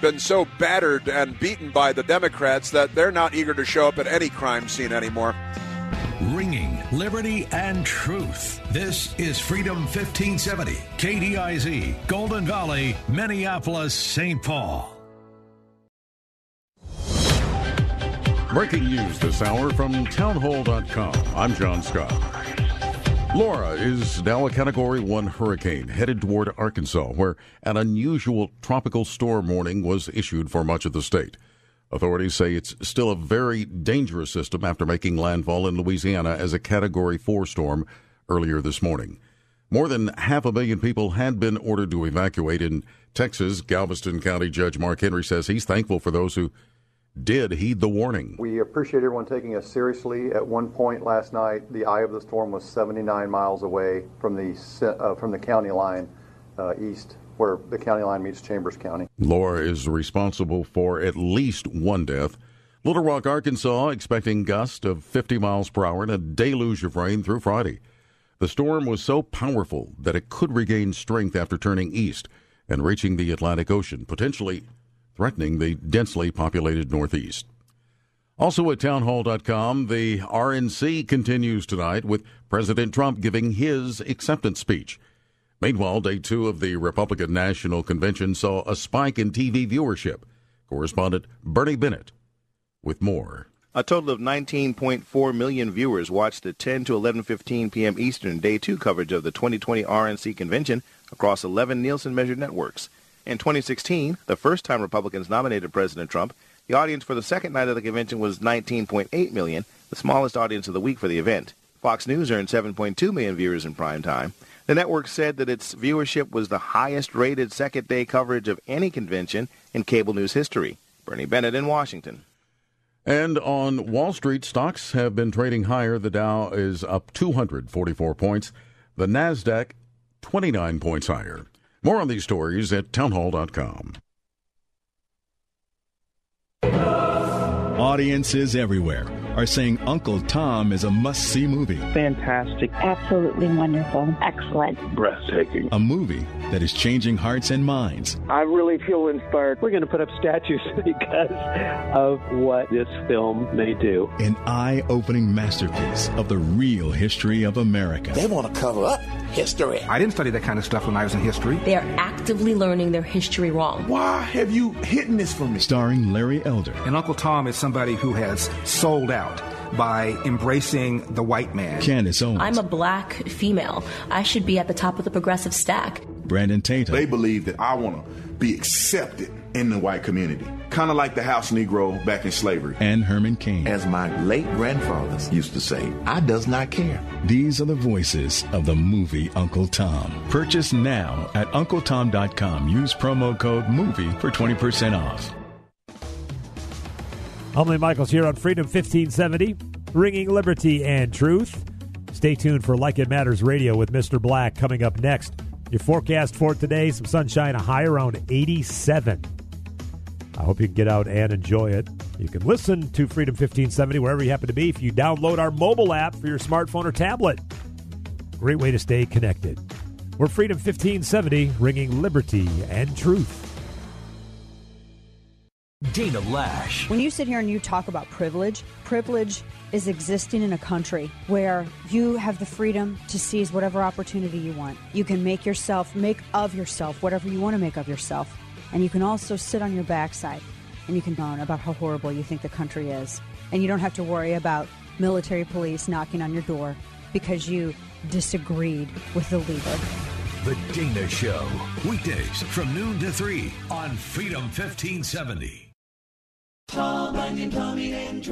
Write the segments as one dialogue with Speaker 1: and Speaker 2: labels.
Speaker 1: been so battered and beaten by the Democrats that they're not eager to show up at any crime scene anymore.
Speaker 2: Ringing liberty and truth. This is Freedom 1570, KDIZ, Golden Valley, Minneapolis, St. Paul.
Speaker 3: Breaking news this hour from townhall.com. I'm John Scott. Laura is now a Category 1 hurricane headed toward Arkansas, where an unusual tropical storm warning was issued for much of the state. Authorities say it's still a very dangerous system after making landfall in Louisiana as a Category 4 storm earlier this morning. More than half a million people had been ordered to evacuate in Texas. Galveston County Judge Mark Henry says he's thankful for those who did heed the warning.
Speaker 4: We appreciate everyone taking us seriously. At one point last night, the eye of the storm was 79 miles away from the uh, from the county line uh, east, where the county line meets Chambers County.
Speaker 3: Laura is responsible for at least one death. Little Rock, Arkansas, expecting gusts of 50 miles per hour and a deluge of rain through Friday. The storm was so powerful that it could regain strength after turning east and reaching the Atlantic Ocean, potentially threatening the densely populated Northeast. Also at townhall.com, the RNC continues tonight with President Trump giving his acceptance speech. Meanwhile, day two of the Republican National Convention saw a spike in TV viewership. Correspondent Bernie Bennett with more.
Speaker 5: A total of 19.4 million viewers watched the 10 to 11:15 p.m. Eastern Day 2 coverage of the 2020 RNC convention across 11 Nielsen measured networks. In 2016, the first time Republicans nominated President Trump, the audience for the second night of the convention was 19.8 million, the smallest audience of the week for the event. Fox News earned 7.2 million viewers in prime time. The network said that its viewership was the highest rated second day coverage of any convention in cable news history. Bernie Bennett in Washington.
Speaker 3: And on Wall Street, stocks have been trading higher. The Dow is up 244 points, the NASDAQ 29 points higher. More on these stories at townhall.com.
Speaker 6: Audiences everywhere are saying Uncle Tom is a must see movie.
Speaker 7: Fantastic.
Speaker 8: Absolutely wonderful. Excellent.
Speaker 9: Breathtaking.
Speaker 6: A movie that is changing hearts and minds.
Speaker 9: I really feel inspired.
Speaker 10: We're going to put up statues because of what this film may do.
Speaker 6: An eye opening masterpiece of the real history of America.
Speaker 11: They want to cover up history.
Speaker 12: I didn't study that kind of stuff when I was in history.
Speaker 13: They are actively learning their history wrong.
Speaker 11: Why have you hidden this from me?
Speaker 6: Starring Larry Elder.
Speaker 12: And Uncle Tom is somebody who has sold out by embracing the white man.
Speaker 6: Candace Owens.
Speaker 13: I'm a black female. I should be at the top of the progressive stack.
Speaker 6: Brandon Tatum.
Speaker 11: They believe that I want to be accepted in the white community. Kind of like the house Negro back in slavery.
Speaker 6: And Herman Cain.
Speaker 11: As my late grandfathers used to say, I does not care.
Speaker 6: These are the voices of the movie Uncle Tom. Purchase now at UncleTom.com. Use promo code MOVIE for 20% off.
Speaker 14: Homely Michaels here on Freedom 1570, ringing liberty and truth. Stay tuned for Like It Matters Radio with Mr. Black coming up next. Your forecast for today some sunshine, a high around 87. I hope you can get out and enjoy it. You can listen to Freedom 1570 wherever you happen to be if you download our mobile app for your smartphone or tablet. Great way to stay connected. We're Freedom 1570, ringing liberty and truth.
Speaker 2: Dana Loesch.
Speaker 15: When you sit here and you talk about privilege, privilege is existing in a country where you have the freedom to seize whatever opportunity you want. You can make yourself, make of yourself whatever you want to make of yourself. And you can also sit on your backside and you can moan about how horrible you think the country is. And you don't have to worry about military police knocking on your door because you disagreed with the leader.
Speaker 2: The Dana Show. Weekdays from noon to 3 on Freedom 1570.
Speaker 7: Paul Bunyan Plumbing and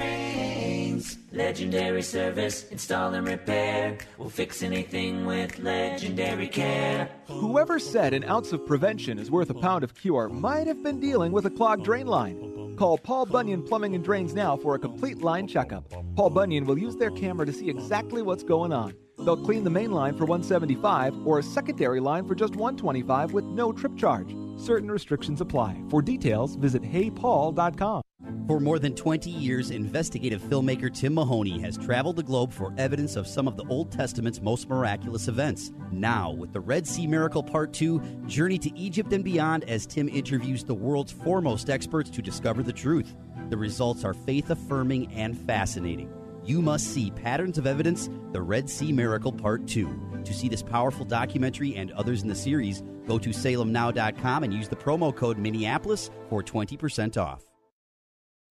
Speaker 7: Legendary service, install and repair. We'll fix anything with legendary care.
Speaker 16: Whoever said an ounce of prevention is worth a pound of cure might have been dealing with a clogged drain line. Call Paul Bunyan Plumbing and Drains now for a complete line checkup. Paul Bunyan will use their camera to see exactly what's going on. They'll clean the main line for 175 or a secondary line for just 125 with no trip charge. Certain restrictions apply. For details, visit heypaul.com.
Speaker 17: For more than 20 years, investigative filmmaker Tim Mahoney has traveled the globe for evidence of some of the Old Testament's most miraculous events. Now, with the Red Sea Miracle Part 2, journey to Egypt and beyond as Tim interviews the world's foremost experts to discover the truth. The results are faith affirming and fascinating. You must see Patterns of Evidence The Red Sea Miracle Part 2. To see this powerful documentary and others in the series, go to salemnow.com and use the promo code Minneapolis for 20% off.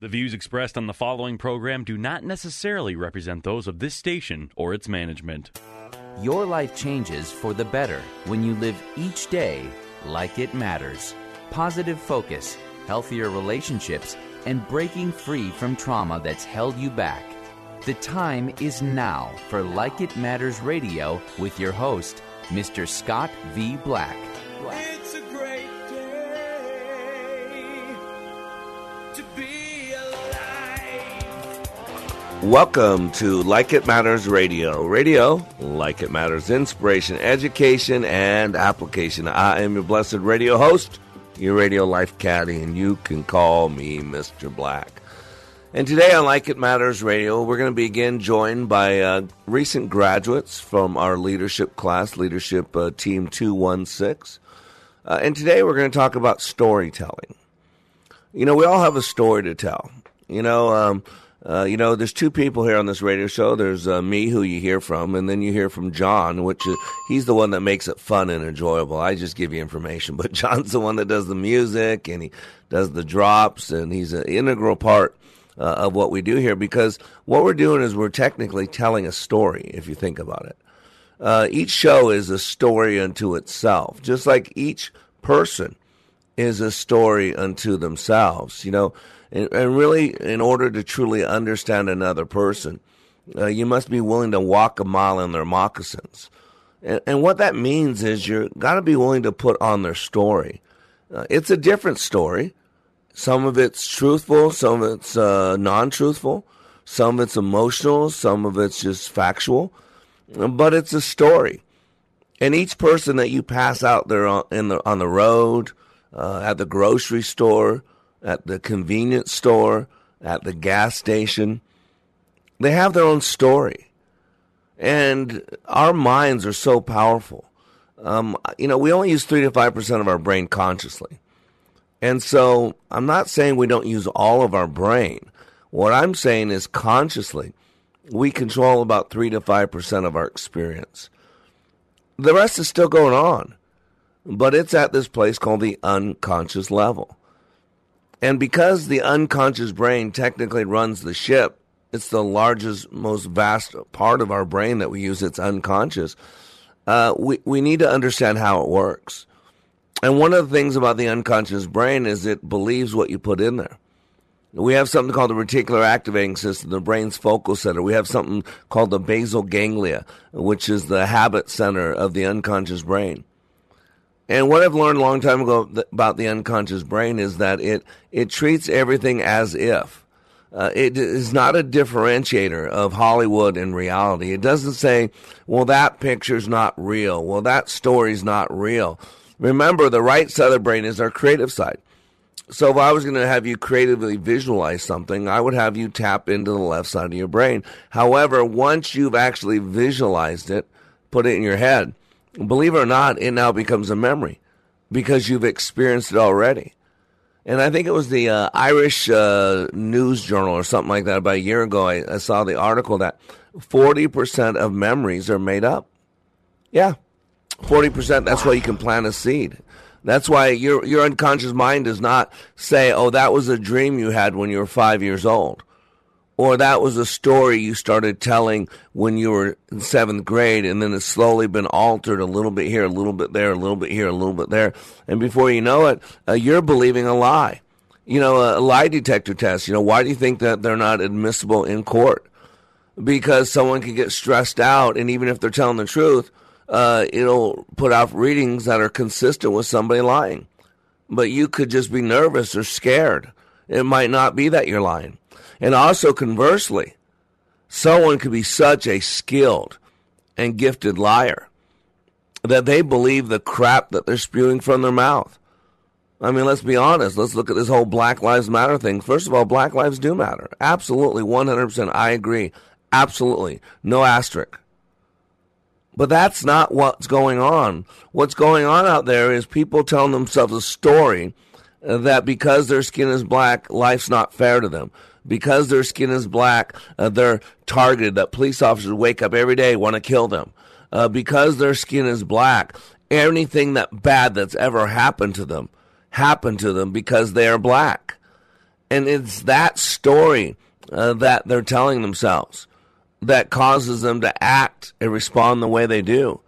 Speaker 18: The views expressed on the following program do not necessarily represent those of this station or its management.
Speaker 19: Your life changes for the better when you live each day like it matters. Positive focus, healthier relationships, and breaking free from trauma that's held you back. The time is now for Like It Matters Radio with your host, Mr. Scott V. Black.
Speaker 7: It's a great day to be alive.
Speaker 20: Welcome to Like It Matters Radio. Radio, like it matters, inspiration, education, and application. I am your blessed radio host, your radio life caddy, and you can call me Mr. Black. And today on Like It Matters Radio, we're going to be again joined by uh, recent graduates from our leadership class, Leadership uh, Team 216. Uh, and today we're going to talk about storytelling. You know, we all have a story to tell. You know, um, uh, you know, there's two people here on this radio show. There's uh, me, who you hear from, and then you hear from John, which is, he's the one that makes it fun and enjoyable. I just give you information, but John's the one that does the music and he does the drops, and he's an integral part uh, of what we do here because what we're doing is we're technically telling a story, if you think about it. Uh, each show is a story unto itself, just like each person is a story unto themselves, you know. And, and really, in order to truly understand another person, uh, you must be willing to walk a mile in their moccasins. And, and what that means is you've got to be willing to put on their story. Uh, it's a different story. Some of it's truthful, some of it's uh, non truthful, some of it's emotional, some of it's just factual, but it's a story. And each person that you pass out there on, in the, on the road, uh, at the grocery store, at the convenience store, at the gas station, they have their own story. And our minds are so powerful. Um, you know, we only use 3 to 5% of our brain consciously. And so I'm not saying we don't use all of our brain. What I'm saying is consciously, we control about 3 to 5% of our experience. The rest is still going on, but it's at this place called the unconscious level. And because the unconscious brain technically runs the ship, it's the largest, most vast part of our brain that we use, it's unconscious. Uh, we, we need to understand how it works. And one of the things about the unconscious brain is it believes what you put in there. We have something called the reticular activating system, the brain's focal center. We have something called the basal ganglia, which is the habit center of the unconscious brain. And what I've learned a long time ago about the unconscious brain is that it, it treats everything as if. Uh, it is not a differentiator of Hollywood and reality. It doesn't say, well, that picture's not real. Well, that story's not real. Remember, the right side of the brain is our creative side. So if I was going to have you creatively visualize something, I would have you tap into the left side of your brain. However, once you've actually visualized it, put it in your head, believe it or not, it now becomes a memory because you've experienced it already. And I think it was the uh, Irish uh, News Journal or something like that about a year ago. I, I saw the article that 40% of memories are made up. Yeah, 40%, that's why you can plant a seed. That's why your your unconscious mind does not say, "Oh, that was a dream you had when you were 5 years old." Or that was a story you started telling when you were in 7th grade and then it's slowly been altered a little bit here, a little bit there, a little bit here, a little bit there. And before you know it, uh, you're believing a lie. You know, a lie detector test. You know, why do you think that they're not admissible in court? Because someone can get stressed out, and even if they're telling the truth, uh, it'll put out readings that are consistent with somebody lying. But you could just be nervous or scared. It might not be that you're lying. And also, conversely, someone could be such a skilled and gifted liar that they believe the crap that they're spewing from their mouth. I mean, let's be honest. Let's look at this whole Black Lives Matter thing. First of all, Black lives do matter. Absolutely, 100%. I agree. Absolutely. No asterisk. But that's not what's going on. What's going on out there is people telling themselves a story that because their skin is black, life's not fair to them. Because their skin is black, uh, they're targeted, that police officers wake up every day, want to kill them. Uh, because their skin is black, anything that bad that's ever happened to them happened to them because they are black. And it's that story uh, that they're telling themselves that causes them to act and respond the way they do.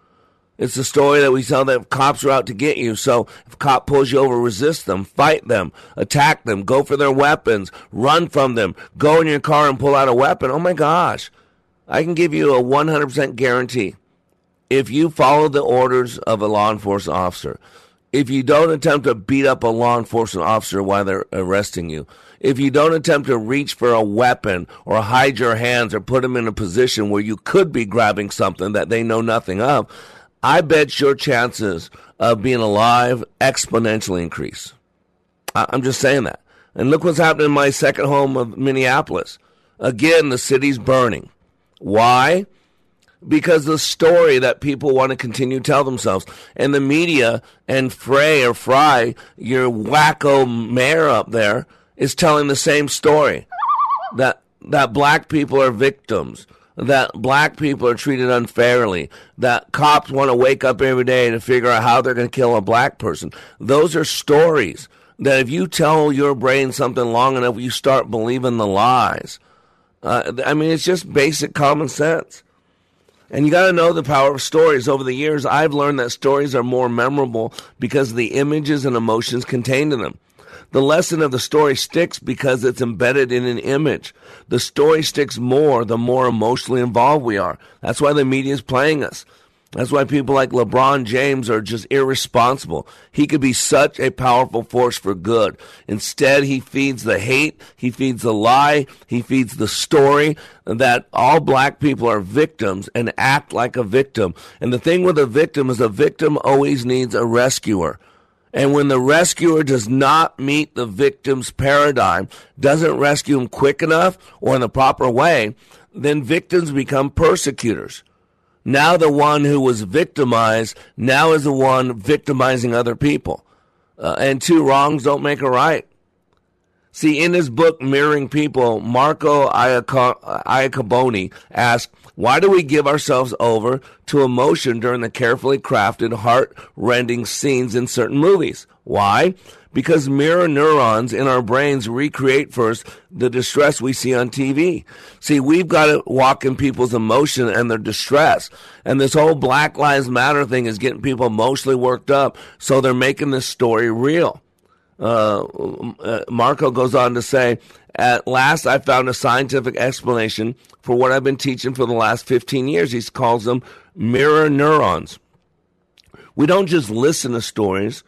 Speaker 20: It's the story that we tell that cops are out to get you. So if cop pulls you over, resist them, fight them, attack them, go for their weapons, run from them, go in your car and pull out a weapon. Oh my gosh. I can give you a 100% guarantee. If you follow the orders of a law enforcement officer, if you don't attempt to beat up a law enforcement officer while they're arresting you, if you don't attempt to reach for a weapon or hide your hands or put them in a position where you could be grabbing something that they know nothing of, I bet your chances of being alive exponentially increase. I'm just saying that. And look what's happening in my second home of Minneapolis. Again, the city's burning. Why? Because the story that people want to continue to tell themselves. And the media and Frey or Fry, your wacko mayor up there, is telling the same story. That that black people are victims that black people are treated unfairly, that cops want to wake up every day to figure out how they're going to kill a black person. Those are stories that if you tell your brain something long enough, you start believing the lies. Uh, I mean, it's just basic common sense. And you got to know the power of stories. Over the years, I've learned that stories are more memorable because of the images and emotions contained in them. The lesson of the story sticks because it's embedded in an image. The story sticks more the more emotionally involved we are. That's why the media is playing us. That's why people like LeBron James are just irresponsible. He could be such a powerful force for good. Instead, he feeds the hate, he feeds the lie, he feeds the story that all black people are victims and act like a victim. And the thing with a victim is a victim always needs a rescuer. And when the rescuer does not meet the victim's paradigm, doesn't rescue him quick enough or in the proper way, then victims become persecutors. Now the one who was victimized now is the one victimizing other people. Uh, and two wrongs don't make a right. See, in his book, Mirroring People, Marco Iacoboni asked, why do we give ourselves over to emotion during the carefully crafted, heart-rending scenes in certain movies? Why? Because mirror neurons in our brains recreate first the distress we see on TV. See, we've got to walk in people's emotion and their distress. And this whole Black Lives Matter thing is getting people emotionally worked up, so they're making this story real. Uh, uh, Marco goes on to say, at last I found a scientific explanation for what I've been teaching for the last 15 years. He calls them mirror neurons. We don't just listen to stories.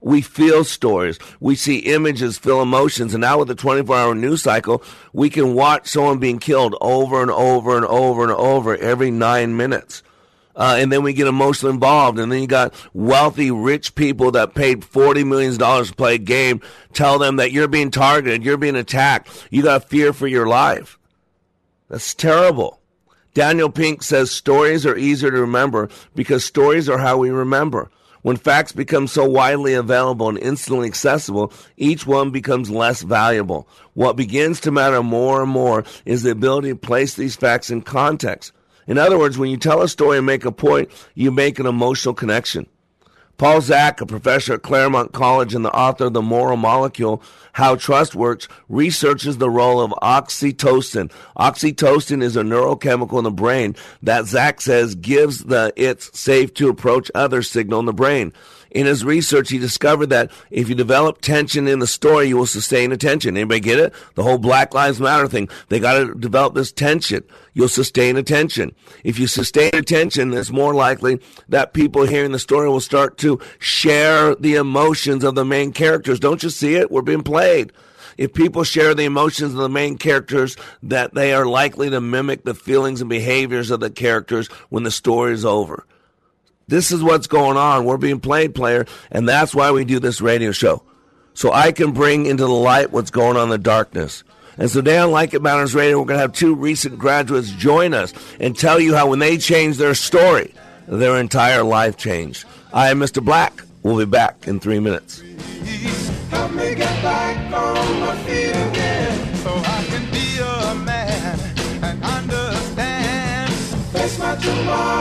Speaker 20: We feel stories. We see images, feel emotions. And now with the 24 hour news cycle, we can watch someone being killed over and over and over and over every nine minutes. Uh, and then we get emotionally involved. And then you got wealthy, rich people that paid $40 million to play a game, tell them that you're being targeted, you're being attacked, you got fear for your life. That's terrible. Daniel Pink says stories are easier to remember because stories are how we remember. When facts become so widely available and instantly accessible, each one becomes less valuable. What begins to matter more and more is the ability to place these facts in context. In other words, when you tell a story and make a point, you make an emotional connection. Paul Zak, a professor at Claremont College and the author of The Moral Molecule, How Trust Works, researches the role of oxytocin. Oxytocin is a neurochemical in the brain that Zak says gives the it's safe to approach others signal in the brain. In his research, he discovered that if you develop tension in the story, you will sustain attention. Anybody get it? The whole Black Lives Matter thing. They got to develop this tension. You'll sustain attention. If you sustain attention, it's more likely that people hearing the story will start to share the emotions of the main characters. Don't you see it? We're being played if people share the emotions of the main characters, that they are likely to mimic the feelings and behaviors of the characters when the story is over. This is what's going on. We're being played, player, and that's why we do this radio show. So I can bring into the light what's going on in the darkness. And so today on Like It Matters Radio, we're going to have two recent graduates join us and tell you how when they changed their story, their entire life changed. I am Mr. Black. We'll be back in three minutes.
Speaker 21: Help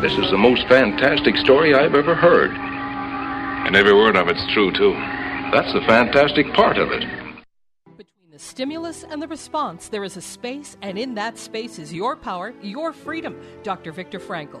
Speaker 22: This is the most fantastic story I've ever heard. And every word of it's true, too. That's the fantastic part of it.
Speaker 23: Between the stimulus and the response, there is a space, and in that space is your power, your freedom. Dr. Viktor Frankl.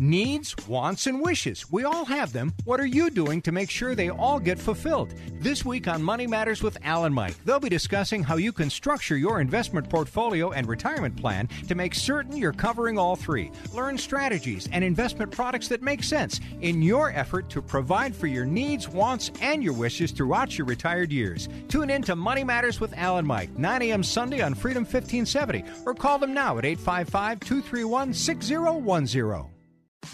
Speaker 24: Needs, wants, and wishes. We all have them. What are you doing to make sure they all get fulfilled? This week on Money Matters with Alan Mike, they'll be discussing how you can structure your investment portfolio and retirement plan to make certain you're covering all three. Learn strategies and investment products that make sense in your effort to provide for your needs, wants, and your wishes throughout your retired years. Tune in to Money Matters with Alan Mike, 9 a.m. Sunday on Freedom 1570, or call them now at 855 231 6010.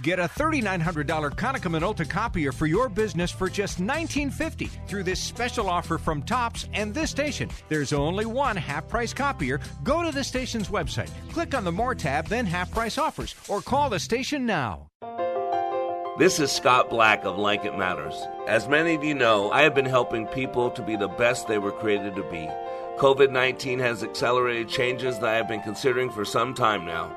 Speaker 24: Get a $3,900 Konica Minolta copier for your business for just $19.50 through this special offer from Tops and this station. There's only one half price copier. Go to the station's website, click on the More tab, then Half Price Offers, or call the station now.
Speaker 20: This is Scott Black of Like It Matters. As many of you know, I have been helping people to be the best they were created to be. COVID 19 has accelerated changes that I have been considering for some time now.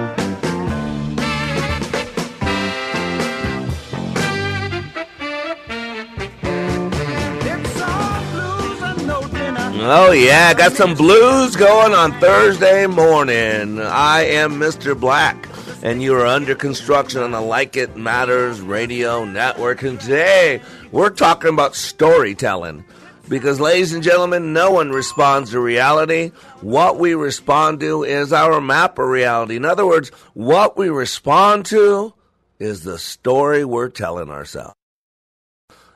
Speaker 20: Oh, yeah, got some blues going on Thursday morning. I am Mr. Black, and you are under construction on the Like It Matters radio network. And today, we're talking about storytelling. Because, ladies and gentlemen, no one responds to reality. What we respond to is our map of reality. In other words, what we respond to is the story we're telling ourselves.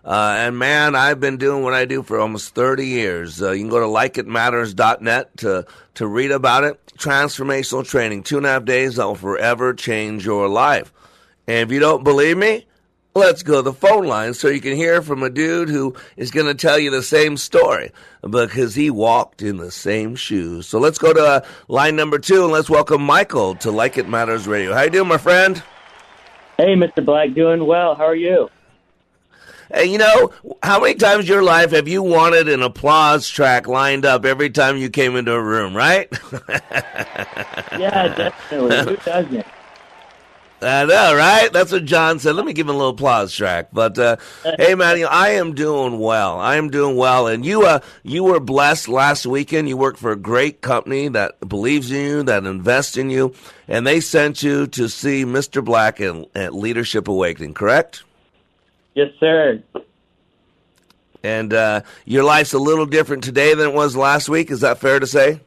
Speaker 20: Uh, and man, I've been doing what I do for almost 30 years. Uh, you can go to likeitmatters.net to, to read about it. Transformational training, two and a half days that will forever change your life. And if you don't believe me, let's go to the phone line so you can hear from a dude who is going to tell you the same story because he walked in the same shoes. So let's go to uh, line number two and let's welcome Michael to Like It Matters Radio. How you doing, my friend?
Speaker 25: Hey, Mr. Black, doing well. How are you?
Speaker 20: Hey, you know, how many times in your life have you wanted an applause track lined up every time you came into a room, right?
Speaker 25: yeah, definitely. Who doesn't?
Speaker 20: I know, right? That's what John said. Let me give him a little applause track. But uh, hey, man, I am doing well. I am doing well, and you, uh, you were blessed last weekend. You worked for a great company that believes in you, that invests in you, and they sent you to see Mr. Black at, at Leadership Awakening. Correct?
Speaker 25: Yes, sir.
Speaker 20: And uh, your life's a little different today than it was last week. Is that fair to say?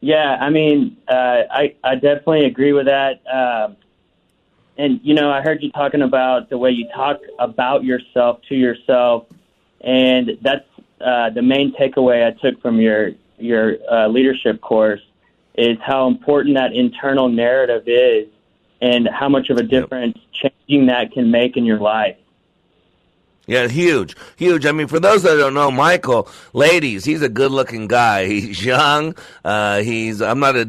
Speaker 25: Yeah, I mean, uh, I I definitely agree with that. Um, and you know, I heard you talking about the way you talk about yourself to yourself, and that's uh, the main takeaway I took from your your uh, leadership course is how important that internal narrative is, and how much of a difference changing that can make in your life.
Speaker 20: Yeah, huge, huge. I mean, for those that don't know, Michael, ladies, he's a good-looking guy. He's young. Uh, he's I'm not a,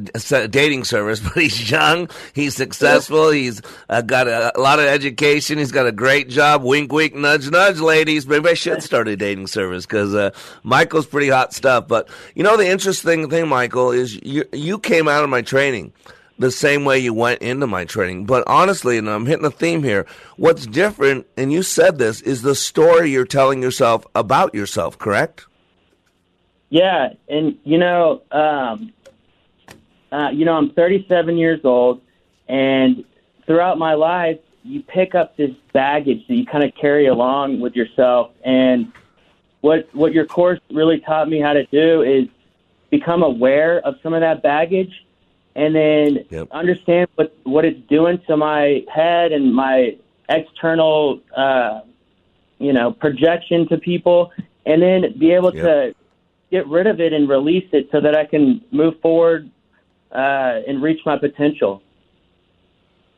Speaker 20: dating service, but he's young. He's successful. He's uh, got a, a, lot of education. He's got a great job. Wink, wink, nudge, nudge, ladies. Maybe I should start a dating service because uh, Michael's pretty hot stuff. But you know, the interesting thing, Michael, is you you came out of my training the same way you went into my training. But honestly, and I'm hitting a theme here, what's different, and you said this, is the story you're telling yourself about yourself, correct?
Speaker 25: Yeah, and you know, um, uh, you know, I'm 37 years old, and throughout my life, you pick up this baggage that you kind of carry along with yourself. And what what your course really taught me how to do is become aware of some of that baggage and then yep. understand what what it's doing to my head and my external uh, you know projection to people and then be able yep. to get rid of it and release it so that I can move forward uh, and reach my potential.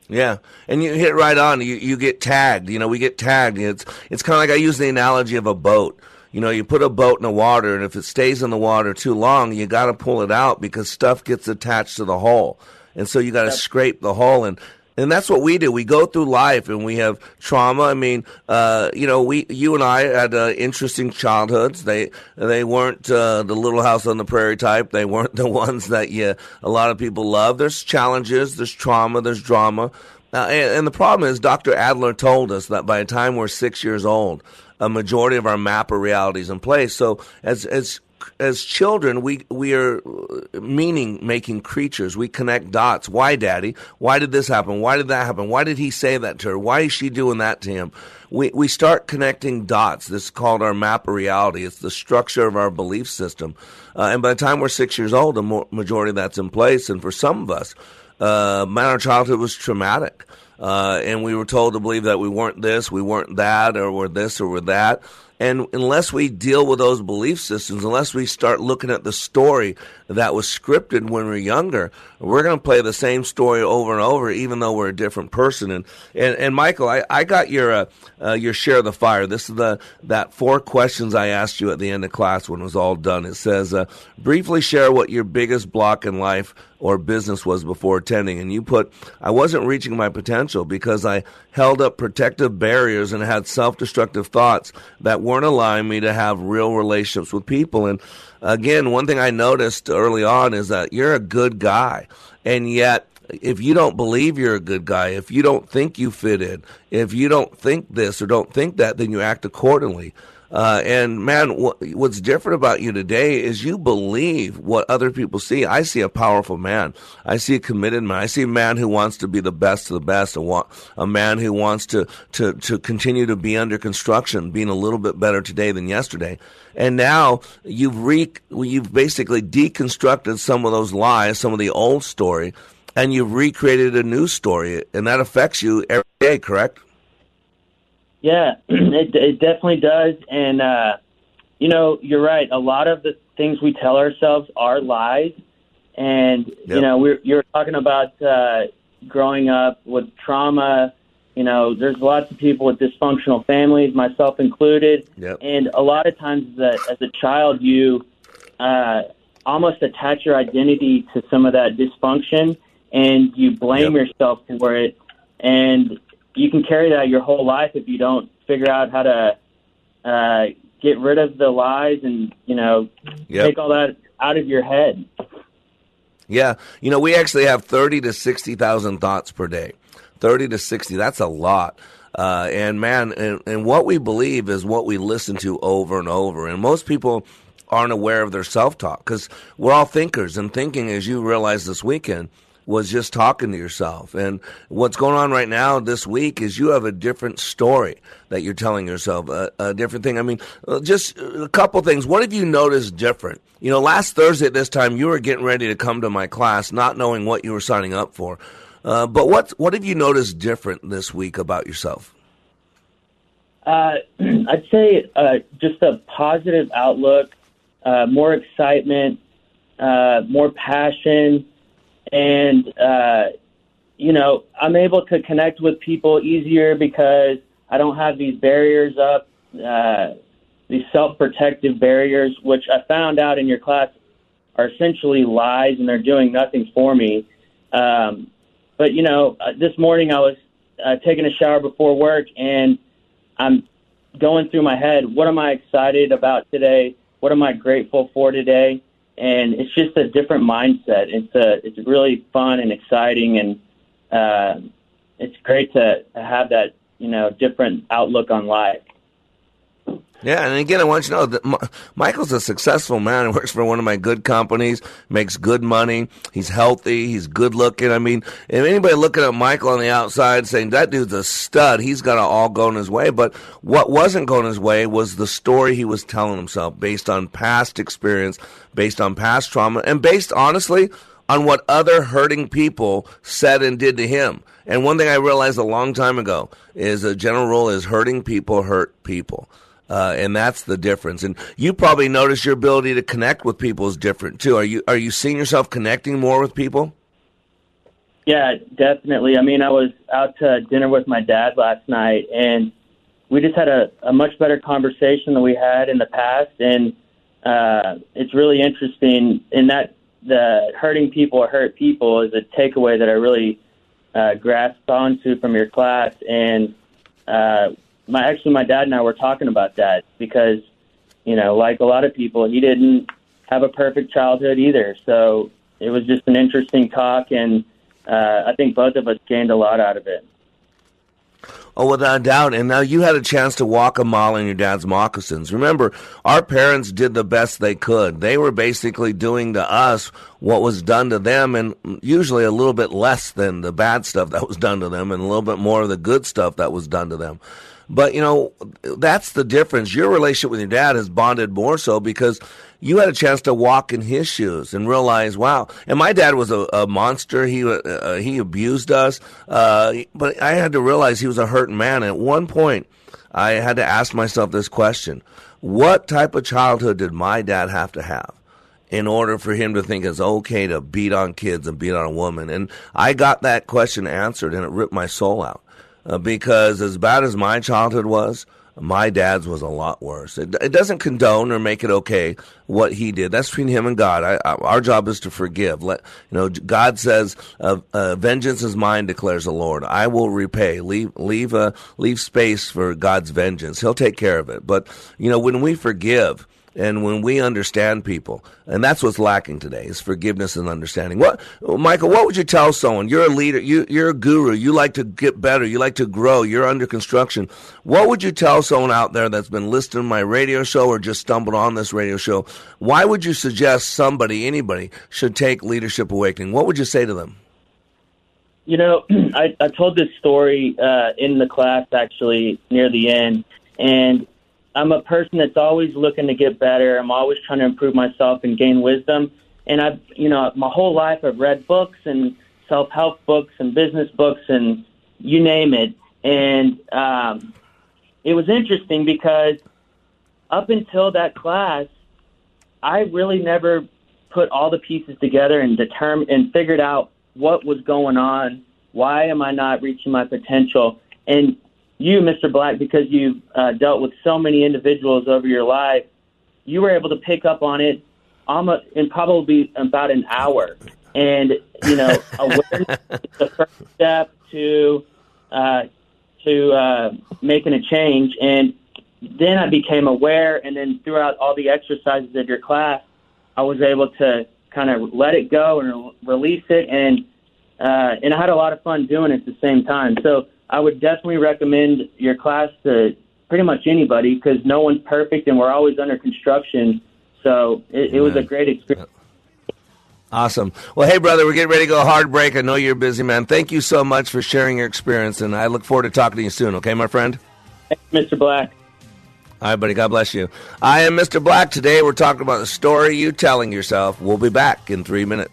Speaker 20: Yeah, and you hit right on. You you get tagged. You know, we get tagged. It's it's kind of like I use the analogy of a boat you know, you put a boat in the water, and if it stays in the water too long, you got to pull it out because stuff gets attached to the hull, and so you got to yep. scrape the hull and. And that's what we do. We go through life and we have trauma. I mean, uh, you know, we, you and I had uh, interesting childhoods. They, they weren't uh, the Little House on the Prairie type. They weren't the ones that you, a lot of people love. There's challenges. There's trauma. There's drama. Uh, and, and the problem is, Dr. Adler told us that by the time we're six years old, a majority of our map of realities in place. So as as as children, we we are meaning making creatures. We connect dots. Why, Daddy? Why did this happen? Why did that happen? Why did he say that to her? Why is she doing that to him? We we start connecting dots. This is called our map of reality. It's the structure of our belief system. Uh, and by the time we're six years old, the majority of that's in place. And for some of us, uh, childhood was traumatic uh, and we were told to believe that we weren't this, we weren't that, or we're this or we're that. And unless we deal with those belief systems, unless we start looking at the story that was scripted when we are younger, we're going to play the same story over and over, even though we're a different person. And and, and Michael, I, I got your uh, uh, your share of the fire. This is the that four questions I asked you at the end of class when it was all done. It says, uh, briefly share what your biggest block in life or business was before attending. And you put, I wasn't reaching my potential because I held up protective barriers and had self destructive thoughts that weren't allowing me to have real relationships with people. And again, one thing I noticed early on is that you're a good guy. And yet, if you don't believe you're a good guy, if you don't think you fit in, if you don't think this or don't think that, then you act accordingly. Uh, and man, what, what's different about you today is you believe what other people see. I see a powerful man. I see a committed man. I see a man who wants to be the best of the best. A, wa- a man who wants to, to, to continue to be under construction, being a little bit better today than yesterday. And now you've re- you've basically deconstructed some of those lies, some of the old story, and you've recreated a new story, and that affects you every day, correct?
Speaker 25: Yeah, it, it definitely does. And, uh, you know, you're right. A lot of the things we tell ourselves are lies. And, yep. you know, we're, you're talking about uh, growing up with trauma you know, there's lots of people with dysfunctional families, myself included.
Speaker 20: Yep.
Speaker 25: And a lot of times, as a, as a child, you uh, almost attach your identity to some of that dysfunction, and you blame yourself for it. And you can carry that your whole life if you don't figure out how to uh, get rid of the lies and you know
Speaker 20: Yep.
Speaker 25: take all that out of your head.
Speaker 20: Yeah, you know, we actually have thirty to sixty thousand thoughts per day. Thirty to sixty, that's a lot. Uh, and man, and, and what we believe is what we listen to over and over. And most people aren't aware of their self-talk because we're all thinkers. And thinking, as you realized this weekend, was just talking to yourself. And what's going on right now this week is you have a different story that you're telling yourself, a, a different thing. I mean, uh, just a couple things. What have you noticed different? You know, last Thursday at this time, you were getting ready to come to my class, not knowing what you were signing up for. Uh, but what what have you noticed different this week about yourself?
Speaker 25: Uh, I'd say uh, just a positive outlook, uh, more excitement, uh, more passion, and uh, you know I'm able to connect with people easier because I don't have these barriers up, uh, these self-protective barriers, which I found out in your class are essentially lies and they're doing nothing for me. Um, but you know, uh, this morning I was uh, taking a shower before work and I'm going through my head, what am I excited about today? What am I grateful for today? And it's just a different mindset. It's a, it's really fun and exciting, and uh, it's great to have that you know different outlook on life.
Speaker 20: Yeah, and again, I want you to know that M- Michael's a successful man. He works for one of my good companies, makes good money. He's healthy. He's good looking. I mean, if anybody looking at Michael on the outside saying that dude's a stud, he's got it all going his way. But what wasn't going his way was the story he was telling himself based on past experience, based on past trauma, and based, honestly, on what other hurting people said and did to him. And one thing I realized a long time ago is a general rule is hurting people hurt people. Uh, and that's the difference. And you probably notice your ability to connect with people is different too. Are you are you seeing yourself connecting more with people?
Speaker 25: Yeah, definitely. I mean, I was out to dinner with my dad last night, and we just had a, a much better conversation than we had in the past. And uh, it's really interesting in that the hurting people hurt people is a takeaway that I really uh, grasped onto from your class. And uh, my actually, my dad and I were talking about that because, you know, like a lot of people, he didn't have a perfect childhood either. So it was just an interesting talk, and uh, I think both of us gained a lot out of it.
Speaker 20: Oh, without a doubt. And now you had a chance to walk a mile in your dad's moccasins. Remember, our parents did the best they could. They were basically doing to us what was done to them, and usually a little bit less than the bad stuff that was done to them, and a little bit more of the good stuff that was done to them. But you know, that's the difference. Your relationship with your dad has bonded more so because you had a chance to walk in his shoes and realize, wow. And my dad was a, a monster. He uh, he abused us, uh, but I had to realize he was a hurting man. At one point, I had to ask myself this question: What type of childhood did my dad have to have? in order for him to think it's okay to beat on kids and beat on a woman. And I got that question answered and it ripped my soul out. Uh, because as bad as my childhood was, my dad's was a lot worse. It, it doesn't condone or make it okay what he did. That's between him and God. I, I, our job is to forgive. Let you know. God says, uh, uh, "Vengeance is mine," declares the Lord. I will repay. Leave leave uh, leave space for God's vengeance. He'll take care of it. But you know, when we forgive and when we understand people, and that's what's lacking today is forgiveness and understanding. What, Michael? What would you tell someone? You're a leader. You, you're a guru. You like to get better. You like to grow. You're under construction. What would you tell someone out there that's been listening to my radio show or just stumbled on this radio show? Why would you suggest somebody, anybody, should take Leadership Awakening? What would you say to them?
Speaker 25: You know, I, I told this story uh, in the class actually near the end, and I'm a person that's always looking to get better. I'm always trying to improve myself and gain wisdom. And I've, you know, my whole life I've read books and self help books and business books and you name it. And um, it was interesting because up until that class, I really never put all the pieces together and determined and figured out what was going on. Why am I not reaching my potential? and you, Mr. Black, because you've uh, dealt with so many individuals over your life, you were able to pick up on it almost in probably about an hour. And you know, awareness is the first step to uh, to uh, making a change. And then I became aware, and then throughout all the exercises of your class, I was able to kind of let it go and release it, and uh, and I had a lot of fun doing it at the same time. So I would definitely recommend your class to pretty much anybody because no one's perfect, and we're always under construction. So it, it was a great experience.
Speaker 20: Awesome. Well, hey, brother, we're getting ready to go hard break. I know you're busy, man. Thank you so much for sharing your experience, and I look forward to talking to you soon, okay, my friend?
Speaker 25: Thanks, Mr. Black.
Speaker 20: All right, buddy. God bless you. I am Mr. Black. Today we're talking about the story you telling yourself. We'll be back in three minutes.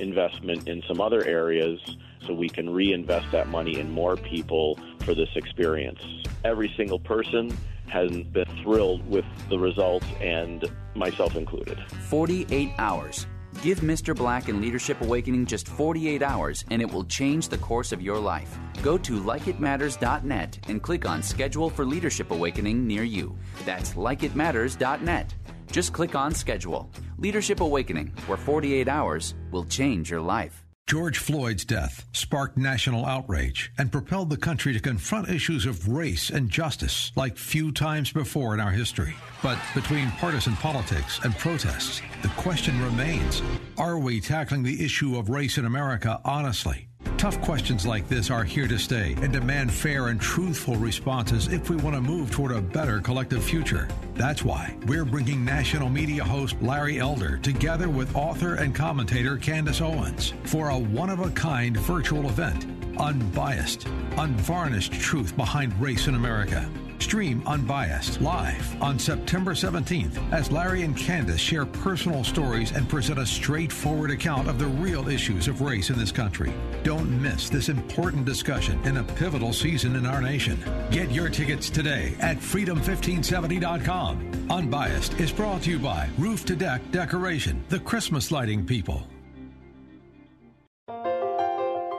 Speaker 26: investment in some other areas so we can reinvest that money in more people for this experience. Every single person has been thrilled with the results, and myself included.
Speaker 19: 48 hours. Give Mr. Black and Leadership Awakening just 48 hours, and it will change the course of your life. Go to likeitmatters.net and click on Schedule for Leadership Awakening near you. That's likeitmatters.net. Just click on Schedule. Leadership Awakening, where 48 hours will change your life.
Speaker 2: George Floyd's death sparked national outrage and propelled the country to confront issues of race and justice like few times before in our history. But between partisan politics and protests, the question remains are we tackling the issue of race in America honestly? Tough questions like this are here to stay and demand fair and truthful responses if we want to move toward a better collective future. That's why we're bringing national media host Larry Elder together with author and commentator Candace Owens for a one of a kind virtual event. Unbiased, unvarnished truth behind race in America. Stream Unbiased live on September 17th as Larry and Candace share personal stories and present a straightforward account of the real issues of race in this country. Don't miss this important discussion in a pivotal season in our nation. Get your tickets today at freedom1570.com. Unbiased is brought to you by Roof to Deck Decoration, the Christmas lighting people.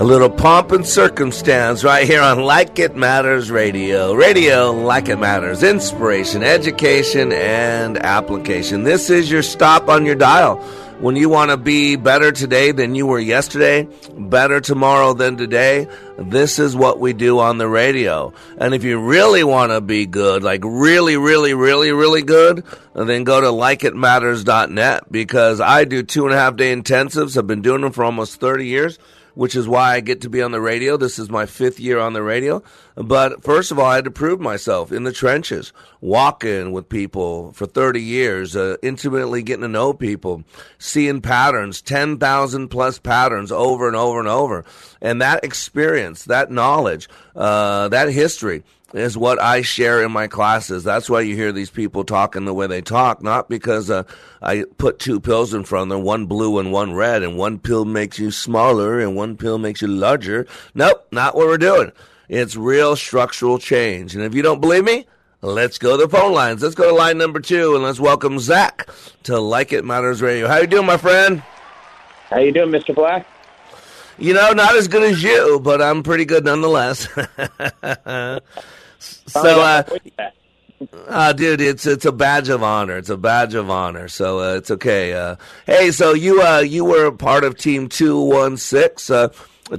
Speaker 20: A little pomp and circumstance right here on Like It Matters Radio. Radio, like it matters. Inspiration, education, and application. This is your stop on your dial. When you want to be better today than you were yesterday, better tomorrow than today, this is what we do on the radio. And if you really want to be good, like really, really, really, really good, then go to likeitmatters.net because I do two and a half day intensives. I've been doing them for almost 30 years which is why I get to be on the radio. This is my fifth year on the radio. But first of all, I had to prove myself in the trenches, walking with people for 30 years, uh, intimately getting to know people, seeing patterns, 10,000 plus patterns over and over and over. And that experience, that knowledge, uh, that history is what I share in my classes. That's why you hear these people talking the way they talk, not because uh, I put two pills in front of them, one blue and one red, and one pill makes you smaller and one pill makes you larger. Nope, not what we're doing. It's real structural change. And if you don't believe me, let's go to the phone lines. Let's go to line number two and let's welcome Zach to Like It Matters Radio. How you doing, my friend?
Speaker 27: How you doing, Mr. Black?
Speaker 20: You know, not as good as you, but I'm pretty good nonetheless. so, uh, uh, dude, it's it's a badge of honor. It's a badge of honor. So uh, it's okay. Uh, hey, so you uh, you were part of Team Two One Six. Uh,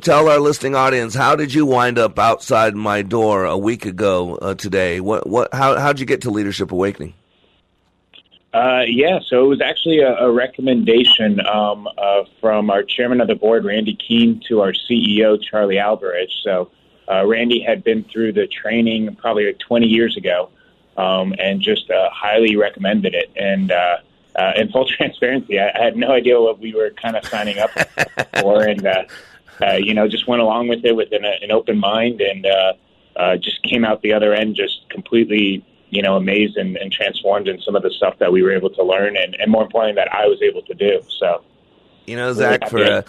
Speaker 20: tell our listening audience how did you wind up outside my door a week ago uh, today? What what how how'd you get to Leadership Awakening?
Speaker 27: Uh, yeah, so it was actually a, a recommendation um, uh, from our chairman of the board, Randy Keene, to our CEO, Charlie Alvarez. So uh, Randy had been through the training probably like 20 years ago, um, and just uh, highly recommended it. And uh, uh, in full transparency, I, I had no idea what we were kind of signing up for, and uh, uh, you know, just went along with it with an, an open mind, and uh, uh, just came out the other end just completely, you know, amazed and, and transformed in some of the stuff that we were able to learn, and, and more importantly, that I was able to do. So,
Speaker 20: you know, Zach, for uh,